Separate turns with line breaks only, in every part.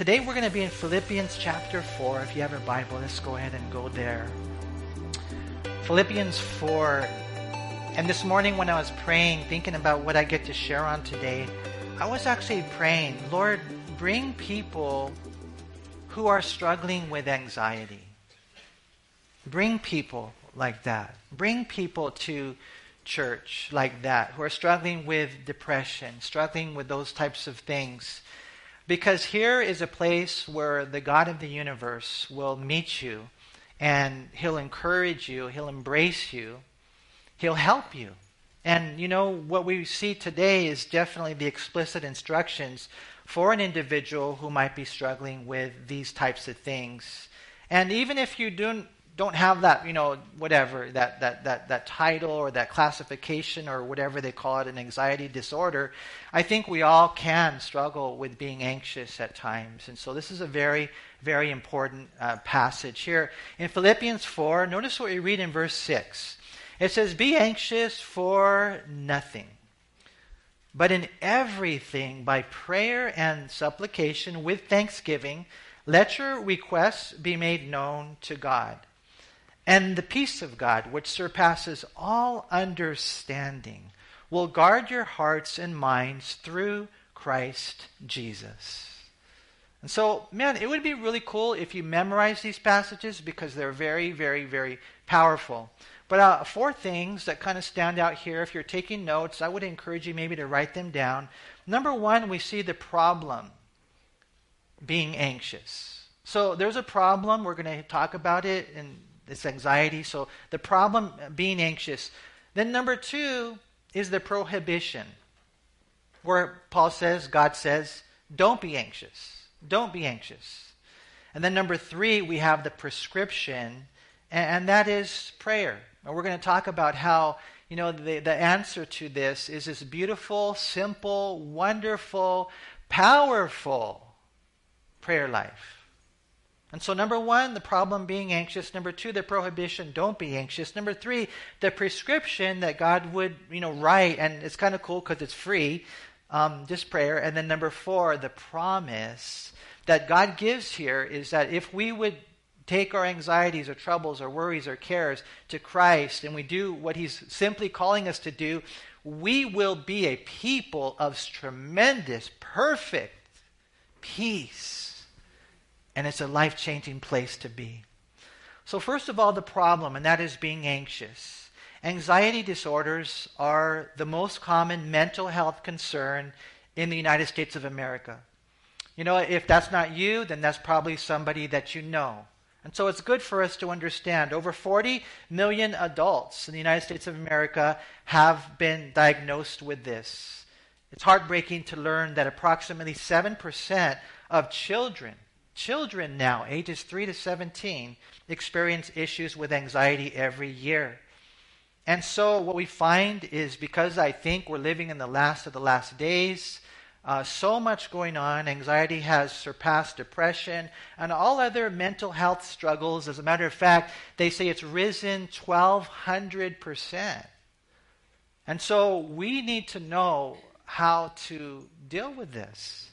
Today we're going to be in Philippians chapter 4. If you have a Bible, let's go ahead and go there. Philippians 4. And this morning when I was praying, thinking about what I get to share on today, I was actually praying, Lord, bring people who are struggling with anxiety. Bring people like that. Bring people to church like that who are struggling with depression, struggling with those types of things. Because here is a place where the God of the universe will meet you and he'll encourage you, he'll embrace you, he'll help you. And you know, what we see today is definitely the explicit instructions for an individual who might be struggling with these types of things. And even if you don't don't have that, you know, whatever, that, that, that, that title or that classification or whatever they call it, an anxiety disorder, I think we all can struggle with being anxious at times. And so this is a very, very important uh, passage here. In Philippians 4, notice what we read in verse 6. It says, Be anxious for nothing. But in everything, by prayer and supplication with thanksgiving, let your requests be made known to God. And the peace of God, which surpasses all understanding, will guard your hearts and minds through Christ Jesus. And so, man, it would be really cool if you memorize these passages because they're very, very, very powerful. But uh, four things that kind of stand out here. If you're taking notes, I would encourage you maybe to write them down. Number one, we see the problem being anxious. So there's a problem. We're going to talk about it in it's anxiety. So the problem uh, being anxious. Then number two is the prohibition, where Paul says, God says, don't be anxious. Don't be anxious. And then number three, we have the prescription, and, that is prayer. And we're going to talk about how, you know, the, the answer to this is this beautiful, simple, wonderful, powerful prayer life. And so, number one, the problem being anxious. Number two, the prohibition, don't be anxious. Number three, the prescription that God would, you know, write, and it's kind of cool because it's free, um, just prayer. And then number four, the promise that God gives here is that if we would take our anxieties or troubles or worries or cares to Christ and we do what He's simply calling us to do, we will be a people of tremendous, perfect peace and it's a life changing place to be. So, first of all, the problem, and that is being anxious. Anxiety disorders are the most common mental health concern in the United States of America. You know, if that's not you, then that's probably somebody that you know. And so it's good for us to understand over 40 million adults in the United States of America have been diagnosed with this. It's heartbreaking to learn that approximately 7% of children Children now, ages 3 to 17, experience issues with anxiety every year. And so, what we find is because I think we're living in the last of the last days, uh, so much going on. Anxiety has surpassed depression and all other mental health struggles. As a matter of fact, they say it's risen 1,200%. And so, we need to know how to deal with this.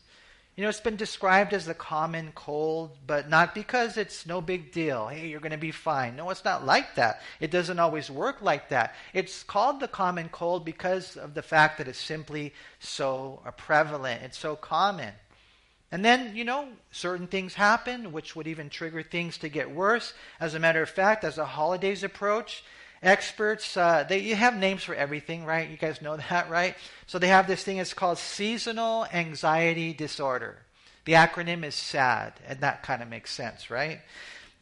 You know, it's been described as the common cold, but not because it's no big deal. Hey, you're going to be fine. No, it's not like that. It doesn't always work like that. It's called the common cold because of the fact that it's simply so prevalent. It's so common. And then, you know, certain things happen which would even trigger things to get worse. As a matter of fact, as the holidays approach, experts uh, they you have names for everything right? You guys know that right? So they have this thing it's called seasonal anxiety disorder. The acronym is sad and that kind of makes sense right?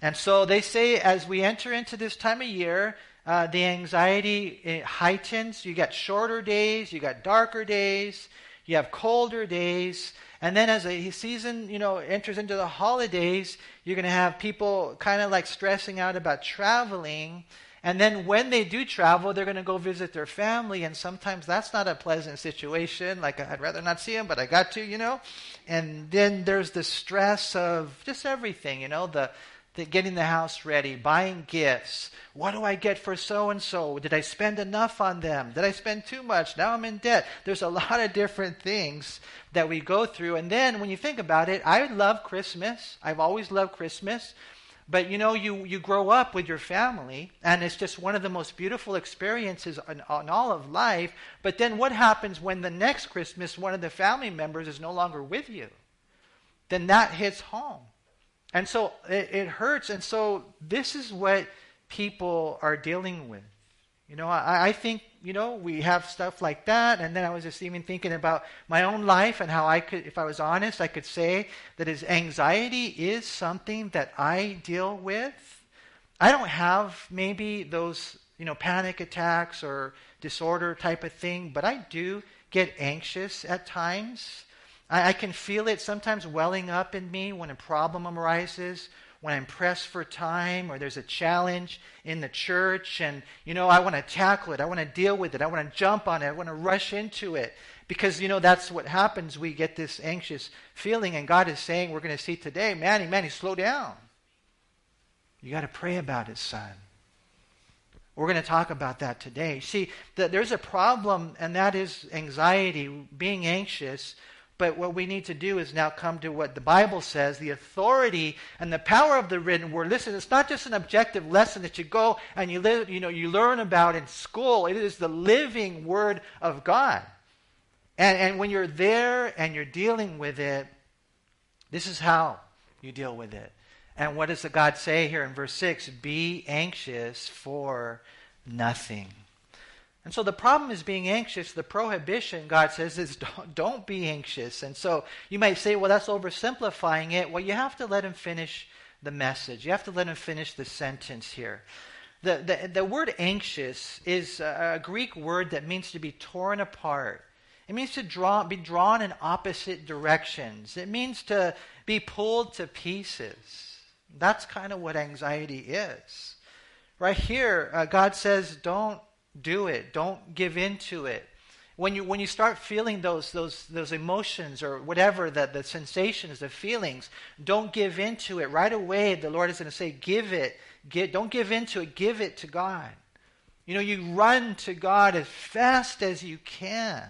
And so they say as we enter into this time of year uh, the anxiety heightens. You get shorter days you got darker days you have colder days. And then as a season you know enters into the holidays you're going to have people kind of like stressing out about traveling and then when they do travel, they're going to go visit their family, and sometimes that's not a pleasant situation. Like, I'd rather not see them, but I got to, you know? And then there's the stress of just everything, you know, the, the, getting the house ready, buying gifts. What do I get for so and so? Did I spend enough on them? Did I spend too much? Now I'm in debt. There's a lot of different things that we go through. And then when you think about it, I love Christmas. I've always loved Christmas. But you know, you, you grow up with your family, and it's just one of the most beautiful experiences in, in, all of life. But then what happens when the next Christmas one of the family members is no longer with you? Then that hits home. And so it, it hurts. And so this is what people are dealing with. You know, I, I, think, you know, we have stuff like that. And then I was just even thinking about my own life and how I could, if I was honest, I could say that his anxiety is something that I deal with. I don't have maybe those, you know, panic attacks or disorder type of thing, but I do get anxious at times. I, I can feel it sometimes welling up in me when a problem arises when I'm pressed for time or there's a challenge in the church and, you know, I want to tackle it. I want to deal with it. I want to jump on it. I want to rush into it. Because, you know, that's what happens. We get this anxious feeling, and God is saying, we're going to see today, Manny, Manny, slow down. You got to pray about it, son. We're going to talk about that today. See, the, there's a problem, and that is anxiety, being anxious but what we need to do is now come to what the Bible says the authority and the power of the written word. Listen, it's not just an objective lesson that you go and you, live, you, know, you learn about in school, it is the living word of God. And, and when you're there and you're dealing with it, this is how you deal with it. And what does the God say here in verse 6? Be anxious for nothing. And so the problem is being anxious. The prohibition, God says, is don't, don't, be anxious. And so you might say, well, that's oversimplifying it. Well, you have to let him finish the message. You have to let him finish the sentence here. The, the, the word anxious is a, a Greek word that means to be torn apart. It means to draw, be drawn in opposite directions. It means to be pulled to pieces. That's kind of what anxiety is. Right here, uh, God says, don't do it. Don't give in to it. When you, when you start feeling those, those, those emotions or whatever, the, the sensations, the feelings, don't give in to it. Right away, the Lord is going to say, give it. Get, don't give in to it. Give it to God. You know, you run to God as fast as you can.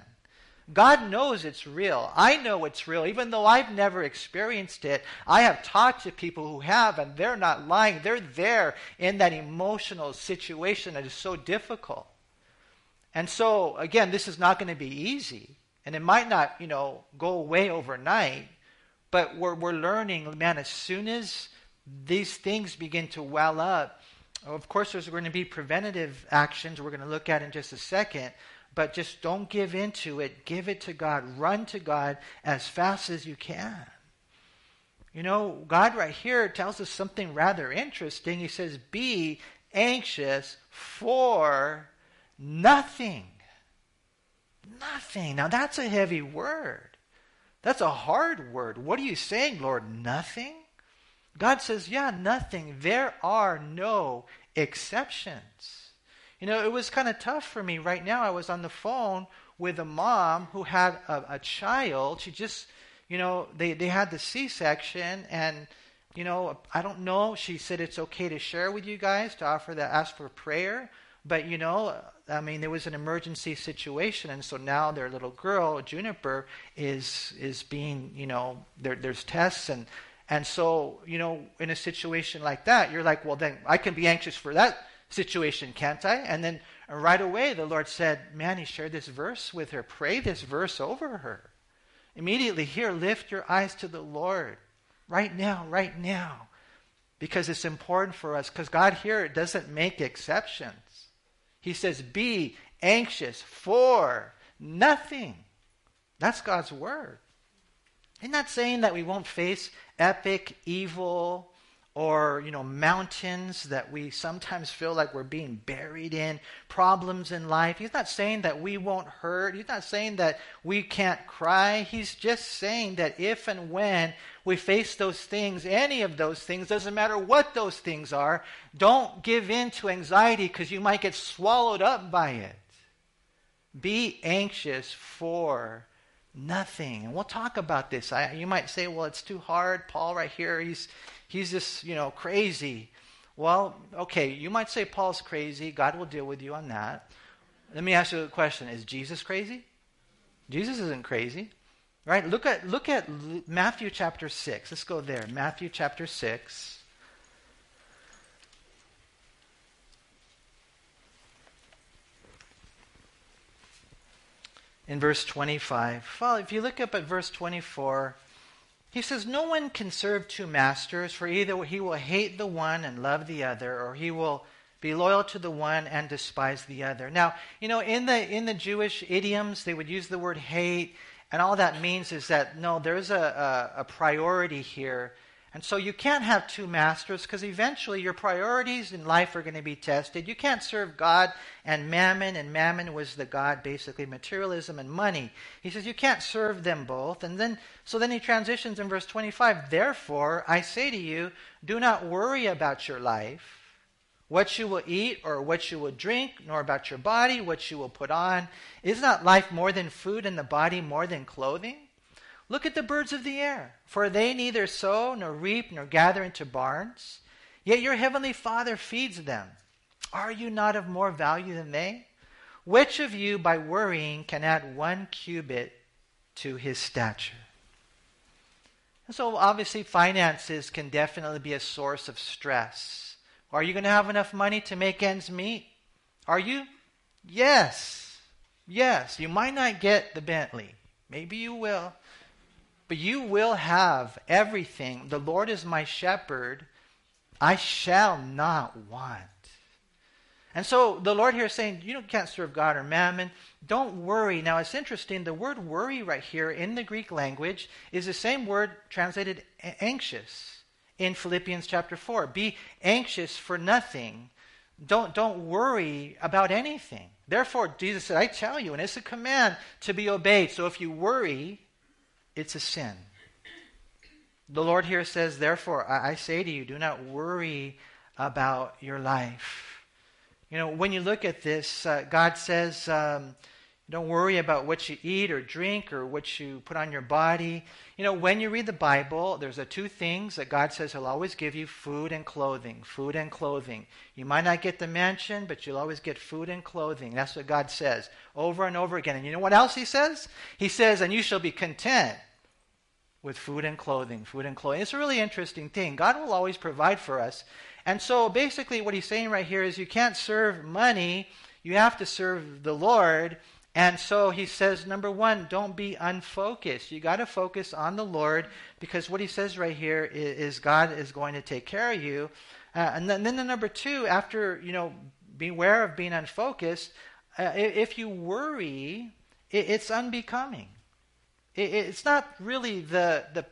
God knows it's real. I know it's real. Even though I've never experienced it, I have talked to people who have, and they're not lying. They're there in that emotional situation that is so difficult. And so, again, this is not going to be easy. And it might not, you know, go away overnight. But we're, we're learning, man, as soon as these things begin to well up, of course, there's going to be preventative actions we're going to look at in just a second. But just don't give in to it. Give it to God. Run to God as fast as you can. You know, God right here tells us something rather interesting. He says, Be anxious for Nothing. Nothing. Now that's a heavy word. That's a hard word. What are you saying, Lord? Nothing? God says, yeah, nothing. There are no exceptions. You know, it was kind of tough for me. Right now, I was on the phone with a mom who had a, a child. She just, you know, they, they had the C section, and, you know, I don't know. She said it's okay to share with you guys, to offer that, ask for prayer. But, you know, I mean, there was an emergency situation, and so now their little girl, Juniper, is is being, you know, there, there's tests, and and so, you know, in a situation like that, you're like, well, then I can be anxious for that situation, can't I? And then right away, the Lord said, Manny, share this verse with her. Pray this verse over her. Immediately, here, lift your eyes to the Lord. Right now, right now. Because it's important for us. Because God here doesn't make exceptions. He says, Be anxious for nothing. That's God's word. He's not saying that we won't face epic evil or you know mountains that we sometimes feel like we're being buried in problems in life he's not saying that we won't hurt he's not saying that we can't cry he's just saying that if and when we face those things any of those things doesn't matter what those things are don't give in to anxiety because you might get swallowed up by it be anxious for Nothing. And we'll talk about this. I, you might say, well, it's too hard. Paul, right here, he's, he's just, you know, crazy. Well, okay, you might say Paul's crazy. God will deal with you on that. Let me ask you a question Is Jesus crazy? Jesus isn't crazy. Right? Look at, look at Matthew chapter 6. Let's go there. Matthew chapter 6. in verse 25. Well, if you look up at verse 24, he says, No one can serve two masters, for either he will hate the one and love the other, or he will be loyal to the one and despise the other. Now, you know, in the in the Jewish idioms, they would use the word hate, and all that means is that no, there's a, a, a priority here and so you can't have two masters because eventually your priorities in life are going to be tested. You can't serve God and mammon, and mammon was the God, basically, materialism and money. He says you can't serve them both. And then, so then he transitions in verse 25 Therefore, I say to you, do not worry about your life, what you will eat or what you will drink, nor about your body, what you will put on. Is not life more than food and the body more than clothing? Look at the birds of the air, for they neither sow nor reap nor gather into barns, yet your heavenly Father feeds them. Are you not of more value than they? Which of you, by worrying, can add one cubit to his stature? And so, obviously, finances can definitely be a source of stress. Are you going to have enough money to make ends meet? Are you? Yes. Yes. You might not get the Bentley. Maybe you will. But you will have everything. The Lord is my shepherd. I shall not want. And so the Lord here is saying, you can't serve God or mammon. Don't worry. Now it's interesting. The word worry right here in the Greek language is the same word translated anxious in Philippians chapter 4. Be anxious for nothing. Don't, don't worry about anything. Therefore, Jesus said, I tell you, and it's a command to be obeyed. So if you worry, it's a sin. The Lord here says, Therefore, I say to you, do not worry about your life. You know, when you look at this, uh, God says, um, don't worry about what you eat or drink or what you put on your body. You know, when you read the Bible, there's the two things that God says He'll always give you food and clothing. Food and clothing. You might not get the mansion, but you'll always get food and clothing. That's what God says over and over again. And you know what else He says? He says, and you shall be content with food and clothing. Food and clothing. It's a really interesting thing. God will always provide for us. And so basically, what he's saying right here is you can't serve money, you have to serve the Lord. And so he says, number one, don't be unfocused. You got to focus on the Lord because what he says right here is, is God is going to take care of you. Uh, and then, then the number two, after you know, beware of being unfocused. Uh, if you worry, it, it's unbecoming. It, it's not really the, the,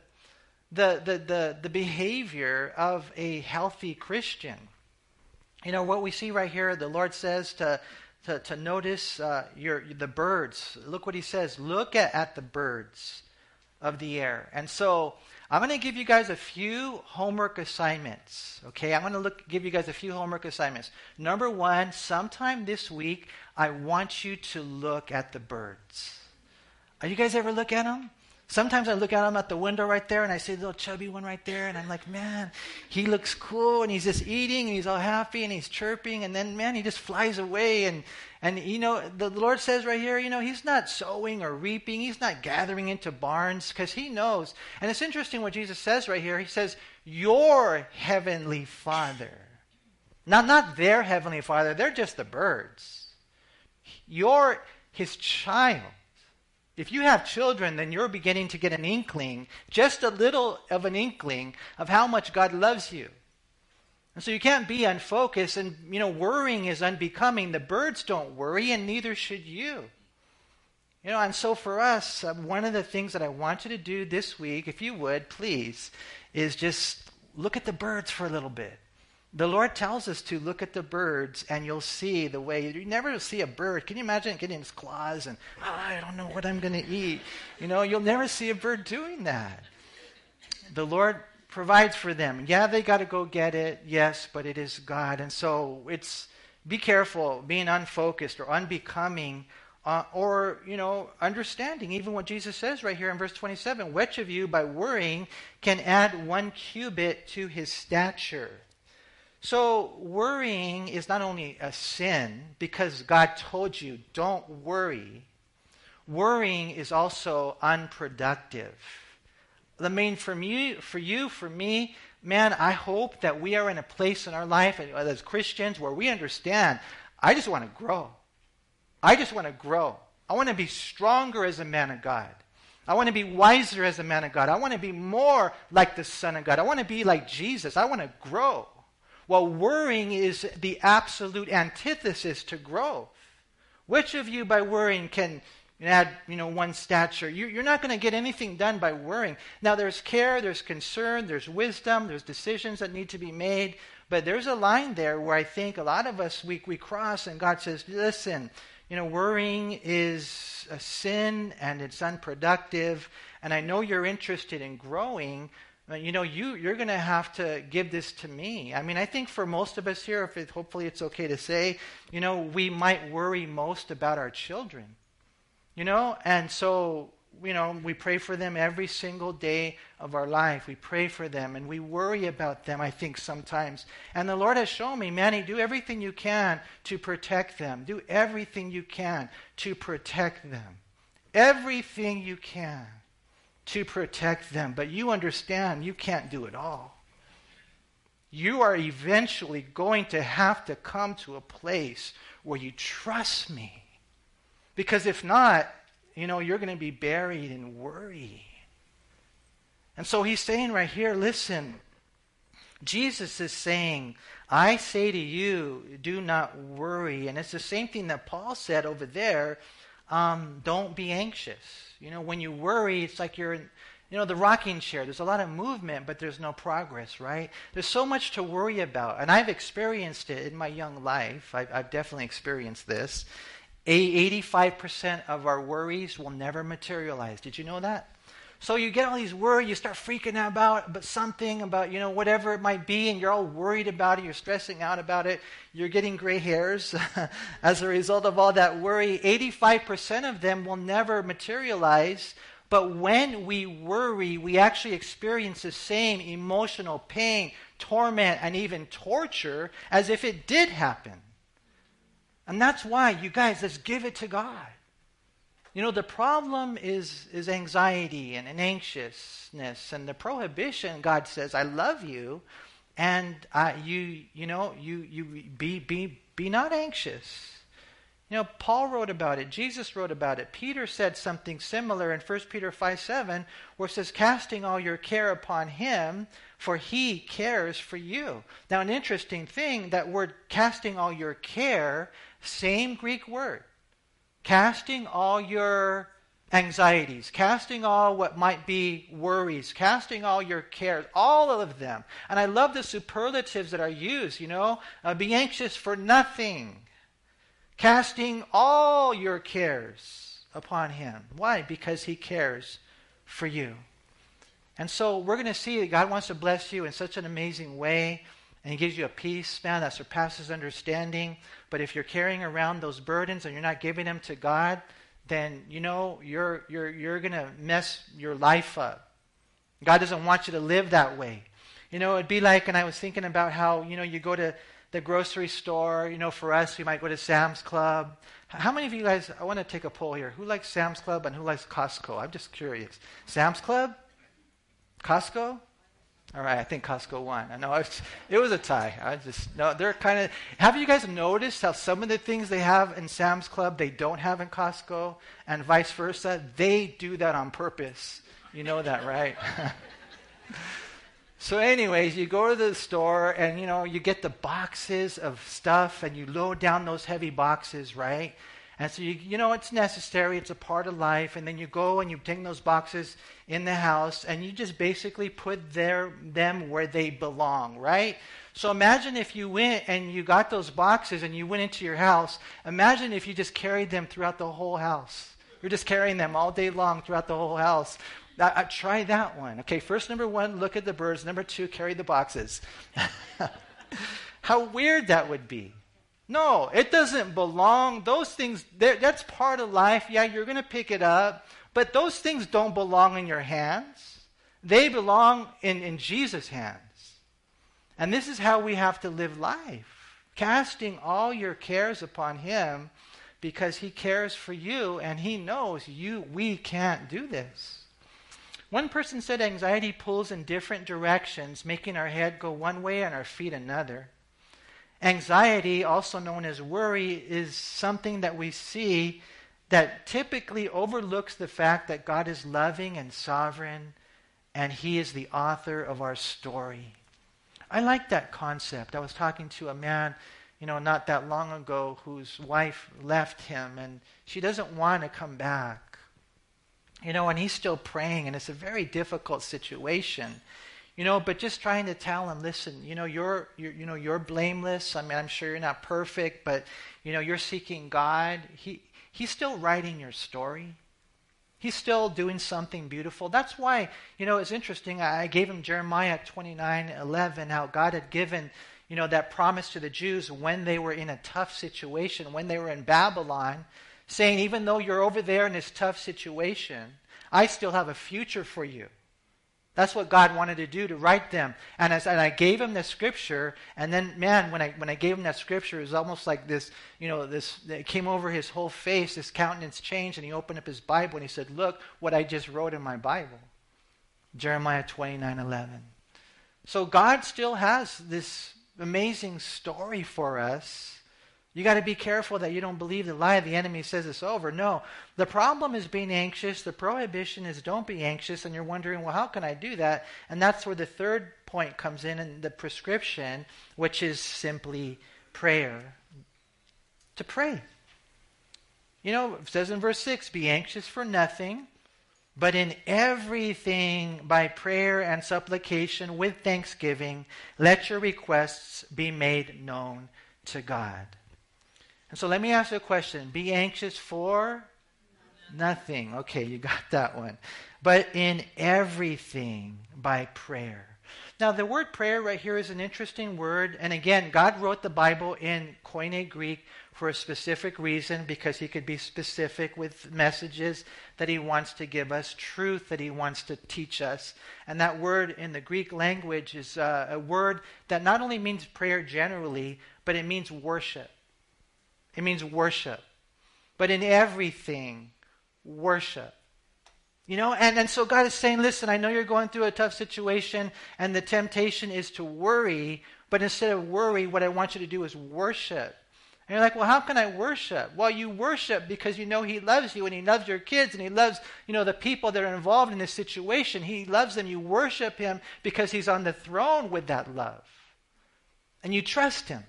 the, the, the, the behavior of a healthy Christian. You know, what we see right here, the Lord says to, to, to notice uh, your, the birds. Look what he says. Look at, at the birds of the air. And so I'm going to give you guys a few homework assignments. Okay, I'm going to look, give you guys a few homework assignments. Number one, sometime this week, I want you to look at the birds. Are you guys ever look at them? Sometimes I look at him at the window right there and I see the little chubby one right there and I'm like, man, he looks cool and he's just eating and he's all happy and he's chirping and then, man, he just flies away. And, and you know, the Lord says right here, you know, he's not sowing or reaping. He's not gathering into barns because he knows. And it's interesting what Jesus says right here. He says, your heavenly Father. Now, not their heavenly Father. They're just the birds. You're his child. If you have children, then you're beginning to get an inkling, just a little of an inkling of how much God loves you. And so you can't be unfocused, and you know, worrying is unbecoming. The birds don't worry, and neither should you. You know, and so for us, uh, one of the things that I want you to do this week, if you would, please, is just look at the birds for a little bit. The Lord tells us to look at the birds and you'll see the way you never see a bird. Can you imagine getting its claws and oh, I don't know what I'm going to eat? You know, you'll never see a bird doing that. The Lord provides for them. Yeah, they got to go get it. Yes, but it is God. And so it's be careful being unfocused or unbecoming uh, or, you know, understanding even what Jesus says right here in verse 27 which of you, by worrying, can add one cubit to his stature? So, worrying is not only a sin because God told you, don't worry. Worrying is also unproductive. I mean, for me, for you, for me, man, I hope that we are in a place in our life as Christians where we understand, I just want to grow. I just want to grow. I want to be stronger as a man of God. I want to be wiser as a man of God. I want to be more like the Son of God. I want to be like Jesus. I want to grow. Well, worrying is the absolute antithesis to growth. Which of you, by worrying, can add, you know, one stature? You, are not going to get anything done by worrying. Now, there's care, there's concern, there's wisdom, there's decisions that need to be made. But there's a line there where I think a lot of us we, we cross, and God says, "Listen, you know, worrying is a sin and it's unproductive. And I know you're interested in growing, Uh, you know, you, you're going to have to give this to me. I mean, I think for most of us here, if it, hopefully it's okay to say, you know, we might worry most about our children. You know, and so, you know, we pray for them every single day of our life. We pray for them and we worry about them, I think, sometimes. And the Lord has shown me, Manny, do everything you can to protect them. Do everything you can to protect them. Everything you can to protect them. But you understand you can't do it all. You are eventually going to have to come to a place where you trust me. Because if not, you know, you're going to be buried in worry. And so he's saying right here listen, Jesus is saying, I say to you, do not worry. And it's the same thing that Paul said over there um, don't be anxious. You know, when you worry, it's like you're in, you know, the rocking chair. There's a lot of movement, but there's no progress, right? There's so much to worry about. And I've experienced it in my young life. I've, I've definitely experienced this. 85% of our worries will never materialize. Did you know that? So you get all these worries, you start freaking out about, about something, about, you know, whatever it might be, and you're all worried about it, you're stressing out about it, you're getting gray hairs as a result of all that worry. 85% of them will never materialize. But when we worry, we actually experience the same emotional pain, torment, and even torture as if it did happen. And that's why, you guys, let's give it to God. You know, the problem is, is anxiety and, and anxiousness and the prohibition. God says, I love you, and I, you, you know, you, you be, be, be not anxious. You know, Paul wrote about it. Jesus wrote about it. Peter said something similar in 1 Peter 5 7, where it says, Casting all your care upon him, for he cares for you. Now, an interesting thing that word casting all your care, same Greek word casting all your anxieties, casting all what might be worries, casting all your cares, all of them. And I love the superlatives that are used, you know, uh, be anxious for nothing, casting all your cares upon Him. Why? Because He cares for you. And so we're going to see that God wants to bless you in such an amazing way. And he gives you a peace, man, that surpasses understanding. But if you're carrying around those burdens and you're not giving them to God, then you know you're you're you're gonna mess your life up. God doesn't want you to live that way. You know, it'd be like, and I was thinking about how, you know, you go to the grocery store, you know, for us, we might go to Sam's Club. How many of you guys, I want to take a poll here. Who likes Sam's Club and who likes Costco? I'm just curious. Sam's Club? Costco? All right, I think Costco won. I know it's, it was a tie. I just no, they're kind of. Have you guys noticed how some of the things they have in Sam's Club they don't have in Costco, and vice versa? They do that on purpose. You know that, right? so, anyways, you go to the store and you know you get the boxes of stuff, and you load down those heavy boxes, right? And so, you, you know, it's necessary, it's a part of life. And then you go and you take those boxes in the house and you just basically put their, them where they belong, right? So imagine if you went and you got those boxes and you went into your house. Imagine if you just carried them throughout the whole house. You're just carrying them all day long throughout the whole house. I, I, uh, try that one. Okay, first, number one, look at the birds. Number two, carry the boxes. How weird that would be. No, it doesn't belong. Those things, that's part of life. Yeah, you're going to pick it up. But those things don't belong in your hands. They belong in, in Jesus' hands. And this is how we have to live life casting all your cares upon Him because He cares for you and He knows you, we can't do this. One person said anxiety pulls in different directions, making our head go one way and our feet another. Anxiety, also known as worry, is something that we see that typically overlooks the fact that God is loving and sovereign and He is the author of our story. I like that concept. I was talking to a man, you know, not that long ago whose wife left him and she doesn't want to come back. You know, and he's still praying and it's a very difficult situation. You know, but just trying to tell him, listen, you know, you're, you're you know, you're blameless. I mean, I'm sure you're not perfect, but you know, you're seeking God. He he's still writing your story. He's still doing something beautiful. That's why, you know, it's interesting. I gave him Jeremiah 29 11, how God had given, you know, that promise to the Jews when they were in a tough situation, when they were in Babylon, saying, even though you're over there in this tough situation, I still have a future for you. That's what God wanted to do to write them. And, and I gave him the scripture, and then, man, when I, when I gave him that scripture, it was almost like this, you know, this, it came over his whole face, his countenance changed, and he opened up his Bible and he said, Look what I just wrote in my Bible. Jeremiah 29 11. So God still has this amazing story for us you got to be careful that you don't believe the lie the enemy says it's over. No. The problem is being anxious. The prohibition is don't be anxious. And you're wondering, well, how can I do that? And that's where the third point comes in in the prescription, which is simply prayer. To pray. You know, it says in verse 6 be anxious for nothing, but in everything by prayer and supplication with thanksgiving, let your requests be made known to God. And so let me ask you a question. Be anxious for nothing. Okay, you got that one. But in everything by prayer. Now, the word prayer right here is an interesting word. And again, God wrote the Bible in Koine Greek for a specific reason because he could be specific with messages that he wants to give us, truth that he wants to teach us. And that word in the Greek language is uh, a word that not only means prayer generally, but it means worship. It means worship. But in everything, worship. You know, and, and so God is saying, listen, I know you're going through a tough situation, and the temptation is to worry, but instead of worry, what I want you to do is worship. And you're like, well, how can I worship? Well, you worship because you know He loves you and He loves your kids and He loves, you know, the people that are involved in this situation. He loves them. You worship Him because He's on the throne with that love. And you trust Him.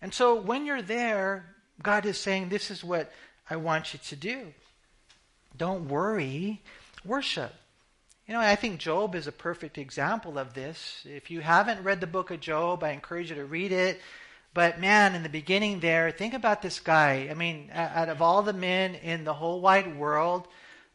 And so when you're there, God is saying, This is what I want you to do. Don't worry, worship. You know, I think Job is a perfect example of this. If you haven't read the book of Job, I encourage you to read it. But man, in the beginning there, think about this guy. I mean, out of all the men in the whole wide world,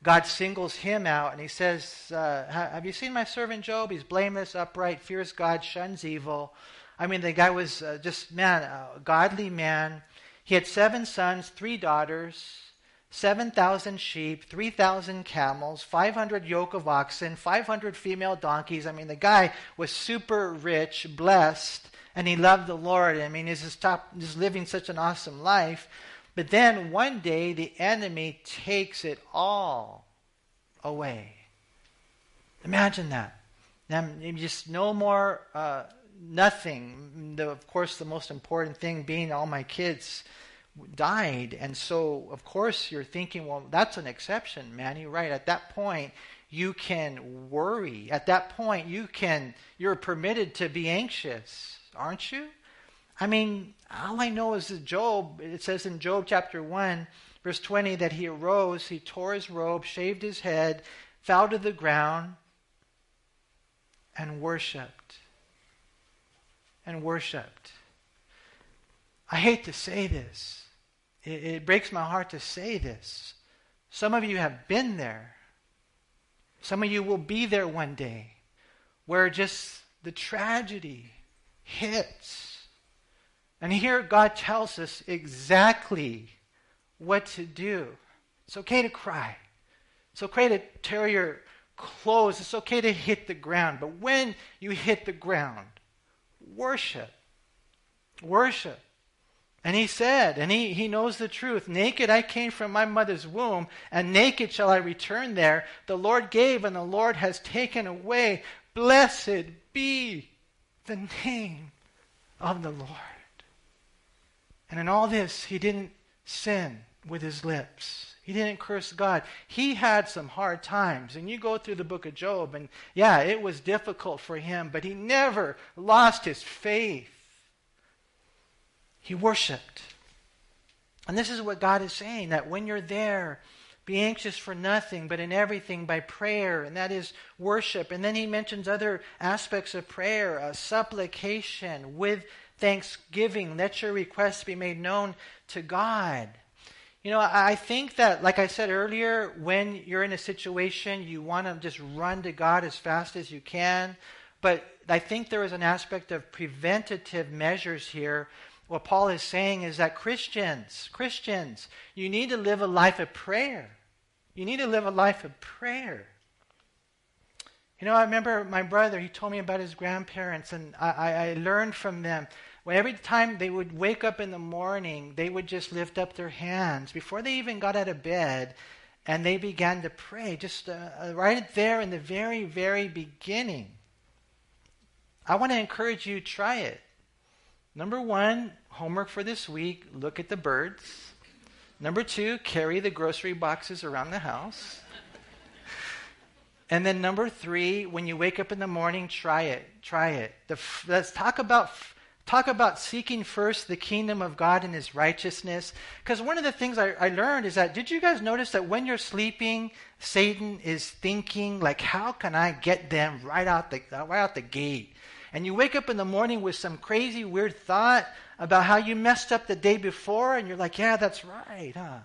God singles him out and he says, uh, Have you seen my servant Job? He's blameless, upright, fears God, shuns evil. I mean, the guy was uh, just, man, a godly man. He had seven sons, three daughters, 7,000 sheep, 3,000 camels, 500 yoke of oxen, 500 female donkeys. I mean, the guy was super rich, blessed, and he loved the Lord. I mean, he's just, top, just living such an awesome life. But then one day, the enemy takes it all away. Imagine that. Now, just no more. Uh, nothing. The, of course, the most important thing being all my kids died. And so, of course, you're thinking, well, that's an exception, Manny, right? At that point, you can worry. At that point, you can, you're permitted to be anxious, aren't you? I mean, all I know is that Job, it says in Job chapter 1, verse 20, that he arose, he tore his robe, shaved his head, fell to the ground, and worshiped and worshiped. I hate to say this. It, it, breaks my heart to say this. Some of you have been there. Some of you will be there one day where just the tragedy hits. And here God tells us exactly what to do. It's okay to cry. It's okay to tear your clothes. It's okay to hit the ground. But when you hit the ground, worship. Worship. And he said, and he, he knows the truth Naked I came from my mother's womb, and naked shall I return there. The Lord gave, and the Lord has taken away. Blessed be the name of the Lord. And in all this, he didn't sin with his lips. He didn't curse God. He had some hard times. And you go through the book of Job, and yeah, it was difficult for him, but he never lost his faith. He worshiped. And this is what God is saying that when you're there, be anxious for nothing, but in everything by prayer, and that is worship. And then he mentions other aspects of prayer, uh, supplication with thanksgiving. Let your requests be made known to God. You know, I think that, like I said earlier, when you're in a situation, you want to just run to God as fast as you can. But I think there is an aspect of preventative measures here what Paul is saying is that Christians, Christians, you need to live a life of prayer. You need to live a life of prayer. You know, I remember my brother, he told me about his grandparents, and I, I learned from them. When every time they would wake up in the morning, they would just lift up their hands before they even got out of bed, and they began to pray, just uh, uh right there in the very, very beginning. I want to encourage you, try it. Number one, homework for this week look at the birds. Number two, carry the grocery boxes around the house. And then number three, when you wake up in the morning, try it. Try it. The, let's talk about talk about seeking first the kingdom of God and His righteousness. Because one of the things I, I learned is that did you guys notice that when you're sleeping, Satan is thinking like, how can I get them right out the right out the gate? and you wake up in the morning with some crazy, weird thought about how you messed up the day before, and you're like, yeah, that's right, huh?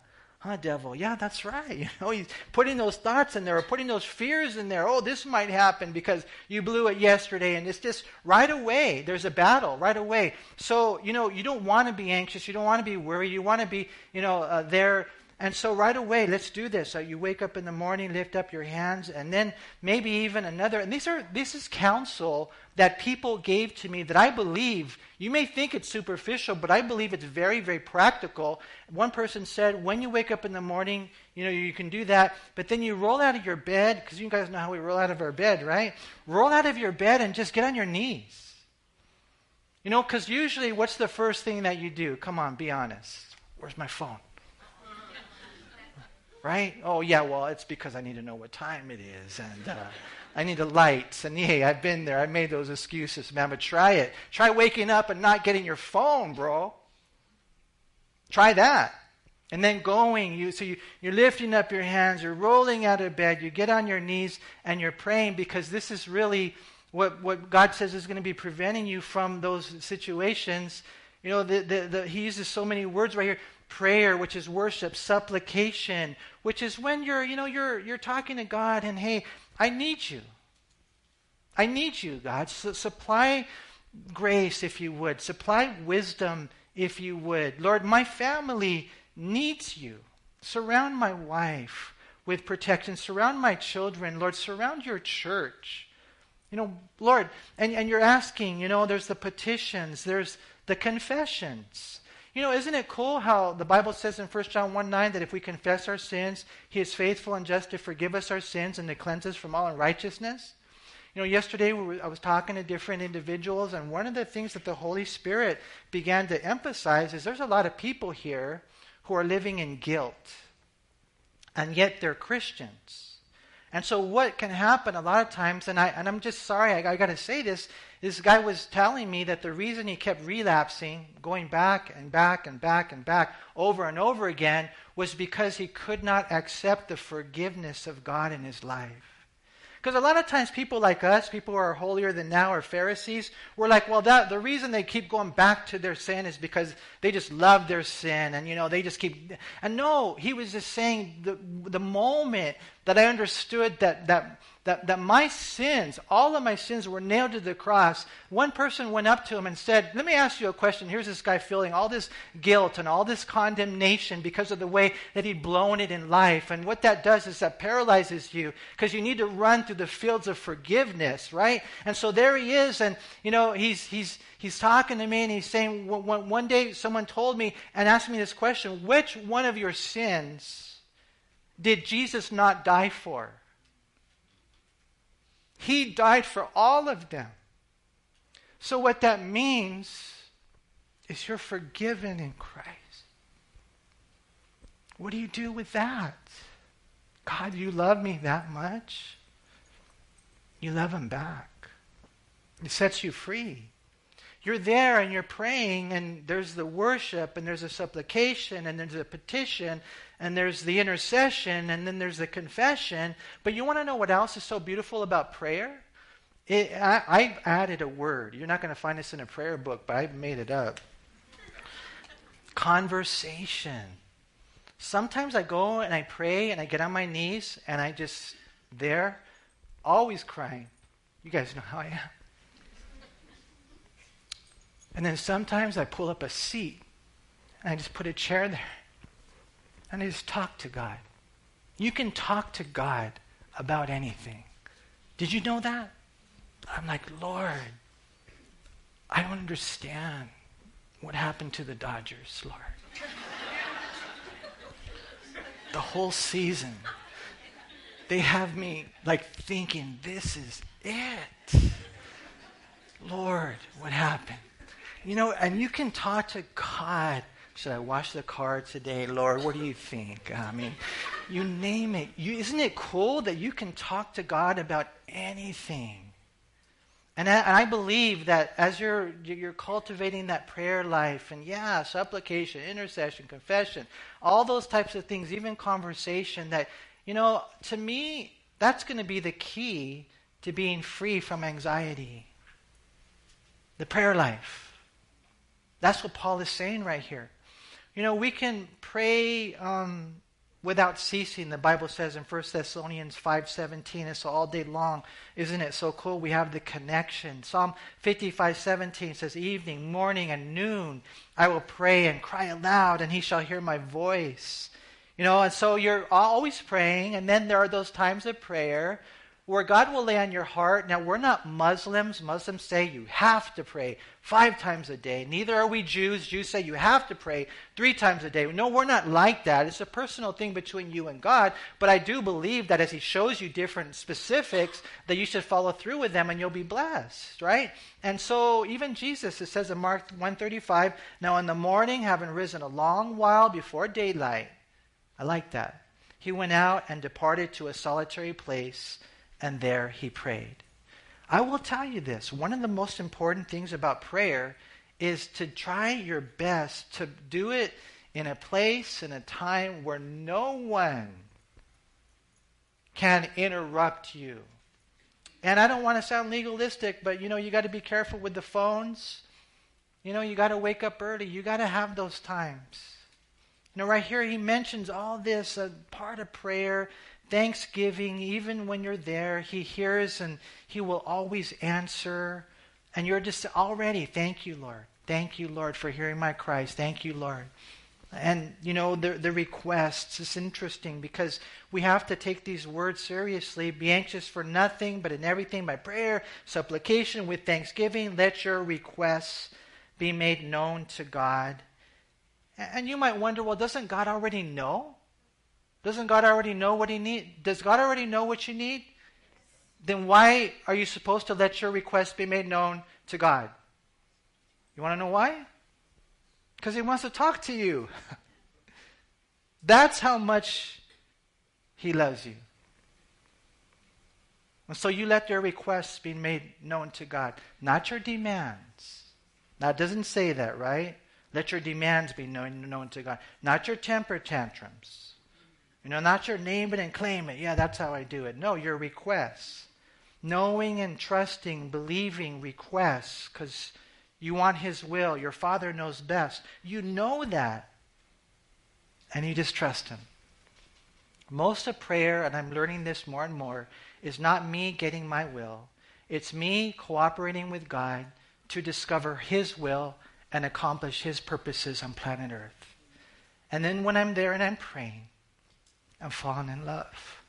Huh, devil? Yeah, that's right. You know, he's putting those thoughts in there, or putting those fears in there. Oh, this might happen because you blew it yesterday, and it's just right away. There's a battle right away. So you know, you don't want to be anxious. You don't want to be worried. You want to be, you know, uh, there and so right away, let's do this. So you wake up in the morning, lift up your hands, and then maybe even another. And these are this is counsel that people gave to me that I believe. You may think it's superficial, but I believe it's very, very practical. One person said, when you wake up in the morning, you know you can do that, but then you roll out of your bed because you guys know how we roll out of our bed, right? Roll out of your bed and just get on your knees. You know, because usually, what's the first thing that you do? Come on, be honest. Where's my phone? Right? Oh, yeah, well, it's because I need to know what time it is, and uh, I need the lights. And hey, I've been there. I made those excuses, man. But try it. Try waking up and not getting your phone, bro. Try that. And then going, you so you, you're lifting up your hands, you're rolling out of bed, you get on your knees and you're praying because this is really what, what God says is going to be preventing you from those situations. You know, the, the, the, he uses so many words right here prayer, which is worship, supplication, which is when you're, you know, you're you're talking to God and hey, I need you. I need you, God. Supply grace if you would. Supply wisdom if you would. Lord, my family needs you. Surround my wife with protection. Surround my children. Lord, surround your church. You know, Lord, and, and you're asking, you know, there's the petitions, there's the confessions. You know, isn't it cool how the Bible says in 1 John 1 9 that if we confess our sins, He is faithful and just to forgive us our sins and to cleanse us from all unrighteousness? You know, yesterday I was talking to different individuals, and one of the things that the Holy Spirit began to emphasize is there's a lot of people here who are living in guilt, and yet they're Christians. And so, what can happen a lot of times, and, I, and I'm just sorry, I, I got to say this, this guy was telling me that the reason he kept relapsing, going back and back and back and back over and over again, was because he could not accept the forgiveness of God in his life. Because a lot of times people like us, people who are holier than now, or Pharisees, we're like, well, that the reason they keep going back to their sin is because they just love their sin, and you know they just keep. And no, he was just saying the the moment that I understood that that that, that my sins, all of my sins, were nailed to the cross. One person went up to him and said, Let me ask you a question. Here's this guy feeling all this guilt and all this condemnation because of the way that he'd blown it in life. And what that does is that paralyzes you because you need to run through the fields of forgiveness, right? And so there he is, and, you know, he's, he's, he's talking to me and he's saying, One day someone told me and asked me this question Which one of your sins did Jesus not die for? He died for all of them. So, what that means is you're forgiven in Christ. What do you do with that? God, you love me that much? You love him back. It sets you free. You're there and you're praying, and there's the worship, and there's a supplication, and there's a petition, and there's the intercession, and then there's the confession. But you want to know what else is so beautiful about prayer? It, I, I added a word. You're not going to find this in a prayer book, but I've made it up. Conversation. Sometimes I go and I pray and I get on my knees and I just there, always crying. You guys know how I am. And then sometimes I pull up a seat and I just put a chair there and I just talk to God. You can talk to God about anything. Did you know that? I'm like, Lord, I don't understand what happened to the Dodgers, Lord. the whole season, they have me like thinking, this is it. Lord, what happened? You know, and you can talk to God should I wash the car today? Lord, what do you think? I mean, you name it. You, isn't it cool that you can talk to God about anything? And I, and I believe that as you're, you're cultivating that prayer life, and yeah, supplication, intercession, confession, all those types of things, even conversation, that, you know, to me, that's going to be the key to being free from anxiety. The prayer life. That's what Paul is saying right here. You know, we can pray um, without ceasing. The Bible says in 1 Thessalonians 5.17, it's all day long. Isn't it so cool? We have the connection. Psalm 55.17 says, Evening, morning, and noon I will pray and cry aloud, and he shall hear my voice. You know, and so you're always praying, and then there are those times of prayer where God will lay on your heart. Now, we're not Muslims. Muslims say you have to pray five times a day. Neither are we Jews. Jews say you have to pray three times a day. No, we're not like that. It's a personal thing between you and God. But I do believe that as He shows you different specifics, that you should follow through with them and you'll be blessed, right? And so even Jesus, it says in Mark 135, now in the morning, having risen a long while before daylight, I like that. He went out and departed to a solitary place and there he prayed. I will tell you this one of the most important things about prayer is to try your best to do it in a place and a time where no one can interrupt you. And I don't want to sound legalistic, but you know, you got to be careful with the phones. You know, you got to wake up early. You got to have those times. You know, right here he mentions all this, a part of prayer thanksgiving, even when you're there, He hears and He will always answer. And you're just already, thank you, Lord. Thank you, Lord, for hearing my cries. Thank you, Lord. And, you know, the, the requests, it's interesting because we have to take these words seriously. Be anxious for nothing, but in everything by prayer, supplication, with thanksgiving, let your requests be made known to God. And you might wonder, well, doesn't God already know? Doesn't God already know what he needs? Does God already know what you need? Then why are you supposed to let your request be made known to God? You want to know why? Because he wants to talk to you. That's how much he loves you. And so you let your requests be made known to God, not your demands. Now, it doesn't say that, right? Let your demands be known, known to God, not your temper tantrums. You know, not your name it and claim it. Yeah, that's how I do it. No, your requests. Knowing and trusting, believing requests because you want His will. Your Father knows best. You know that. And you just trust Him. Most of prayer, and I'm learning this more and more, is not me getting my will. It's me cooperating with God to discover His will and accomplish His purposes on planet Earth. And then when I'm there and I'm praying, I'm falling in love.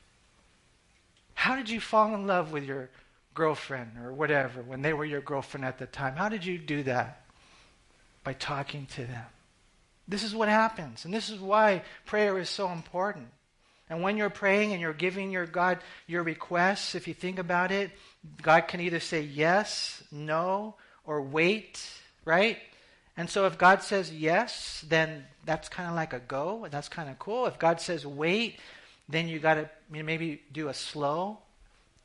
How did you fall in love with your girlfriend or whatever when they were your girlfriend at the time? How did you do that? By talking to them. This is what happens. And this is why prayer is so important. And when you're praying and you're giving your God your requests, if you think about it, God can either say yes, no, or wait, right? And so if God says yes, then that's kind of like a go. That's kind of cool. If God says wait, then you got to maybe do a slow.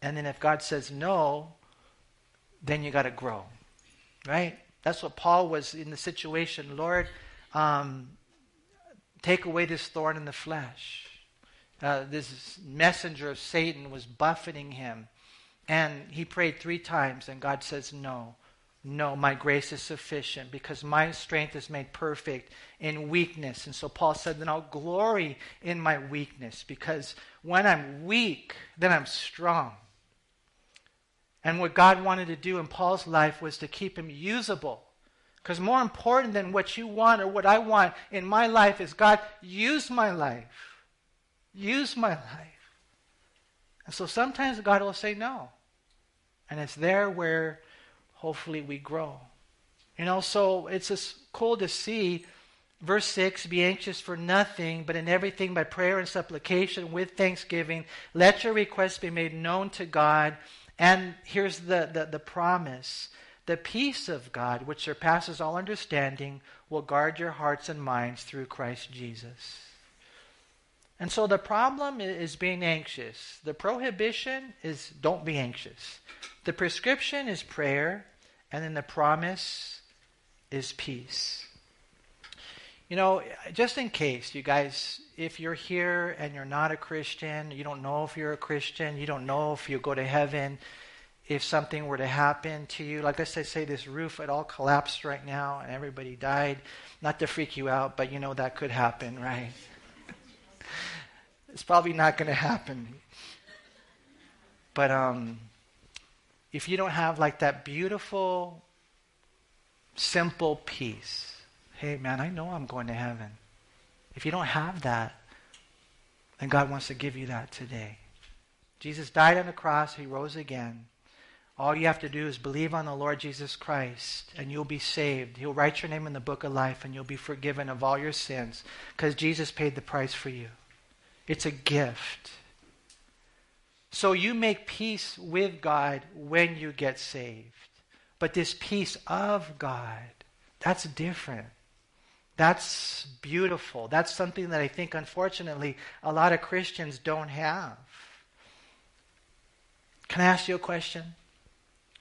And then if God says no, then you got to grow, right? That's what Paul was in the situation. Lord, um, take away this thorn in the flesh. Uh, this messenger of Satan was buffeting him. And he prayed three times, and God says, No, no, my grace is sufficient because my strength is made perfect in weakness. And so Paul said, Then I'll glory in my weakness because when I'm weak, then I'm strong. And what God wanted to do in Paul's life was to keep him usable. Because more important than what you want or what I want in my life is God, use my life. Use my life. And so sometimes God will say no. And it's there where hopefully we grow. You know, so it's cool to see verse 6 be anxious for nothing, but in everything by prayer and supplication with thanksgiving, let your requests be made known to God. And here's the, the, the promise the peace of God, which surpasses all understanding, will guard your hearts and minds through Christ Jesus. And so the problem is being anxious. The prohibition is don't be anxious. The prescription is prayer, and then the promise is peace. You know, just in case, you guys, if you're here and you're not a Christian, you don't know if you're a Christian, you don't know if you go to heaven, if something were to happen to you, like let's say, say this roof it all collapsed right now and everybody died, not to freak you out, but you know that could happen, right? it's probably not going to happen. But um, if you don't have like that beautiful, simple peace, hey man, I know I'm going to heaven. If you don't have that, then God wants to give you that today. Jesus died on the cross, he rose again. All you have to do is believe on the Lord Jesus Christ and you'll be saved. He'll write your name in the book of life and you'll be forgiven of all your sins because Jesus paid the price for you. It's a gift. So you make peace with God when you get saved. But this peace of God, that's different. That's beautiful. That's something that I think, unfortunately, a lot of Christians don't have. Can I ask you a question?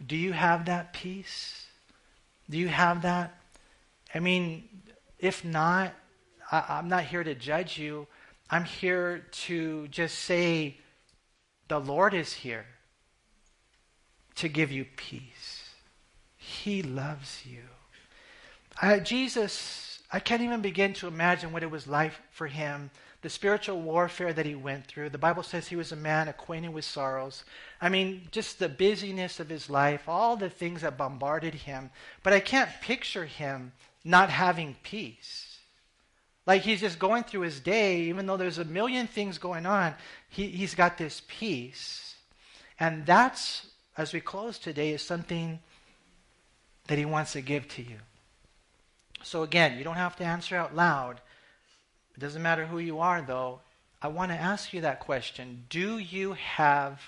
Do you have that peace? Do you have that? I mean, if not, I, am not here to judge you. I'm here to just say, the Lord is here to give you peace. He loves you. Uh, Jesus, I can't even begin to imagine what it was like for him the spiritual warfare that he went through. The Bible says he was a man acquainted with sorrows. I mean, just the busyness of his life, all the things that bombarded him. But I can't picture him not having peace. Like he's just going through his day, even though there's a million things going on, he, he's got this peace. And that's, as we close today, is something that he wants to give to you. So again, you don't have to answer out loud, it doesn't matter who you are, though. I want to ask you that question Do you have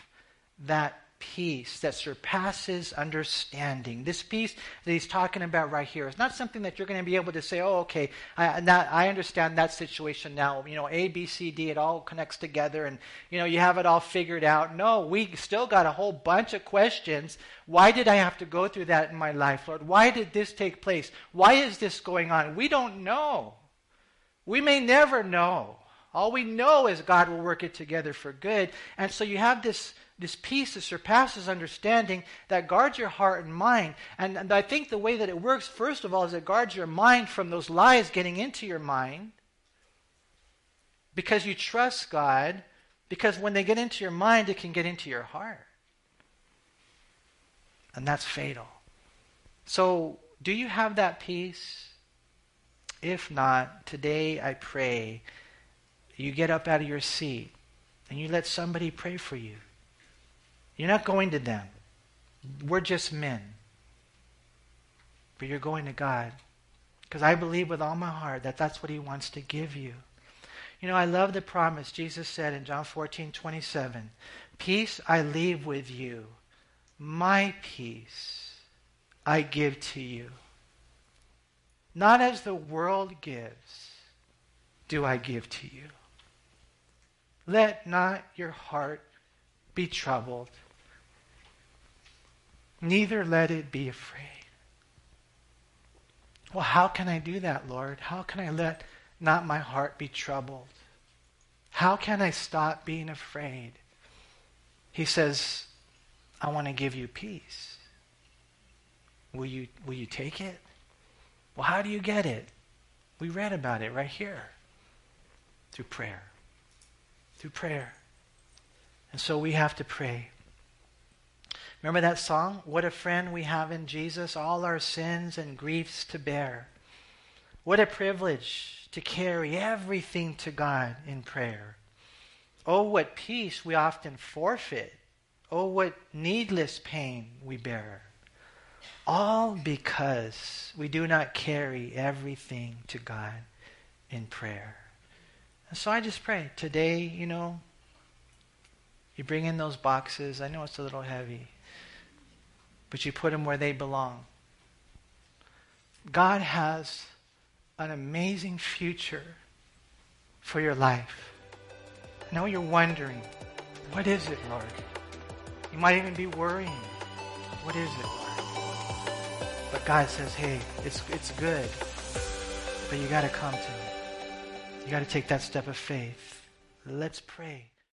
that peace that surpasses understanding. This peace that he's talking about right here is not something that you're going to be able to say, oh, okay, I, I understand that situation now. You know, A, B, C, D, it all connects together and, you know, you have it all figured out. No, we still got a whole bunch of questions. Why did I have to go through that in my life, Lord? Why did this take place? Why is this going on? We don't know. We may never know. All we know is God will work it together for good. And so you have this, this peace that surpasses understanding that guards your heart and mind. And, and I think the way that it works, first of all, is it guards your mind from those lies getting into your mind because you trust God Because when they get into your mind, it can get into your heart. And that's fatal. So, do you have that peace? If not, today I pray you get up out of your seat and you let somebody pray for you. You're not going to them. We're just men. But you're going to God. Because I believe with all my heart that that's what He wants to give you. You know, I love the promise Jesus said in John 14, 27. Peace I leave with you. My peace I give to you. Not as the world gives, do I give to you. Let not your heart be troubled, neither let it be afraid. Well, how can I do that, Lord? How can I let not my heart be troubled? How can I stop being afraid? He says, I want to give you peace. Will you, will you take it? Well, how do you get it? We read about it right here through prayer. Through prayer. And so we have to pray. Remember that song? What a friend we have in Jesus, all our sins and griefs to bear. What a privilege to carry everything to God in prayer. Oh, what peace we often forfeit. Oh, what needless pain we bear. All because we do not carry everything to God in prayer. And so I just pray today, you know, you bring in those boxes. I know it's a little heavy but you put them where they belong. God has an amazing future for your life. I know you're wondering, what is it, Lord? You might even be worrying, what is it, Lord? But God says, hey, it's, it's good, but you got to come to me. You got to take that step of faith. Let's pray.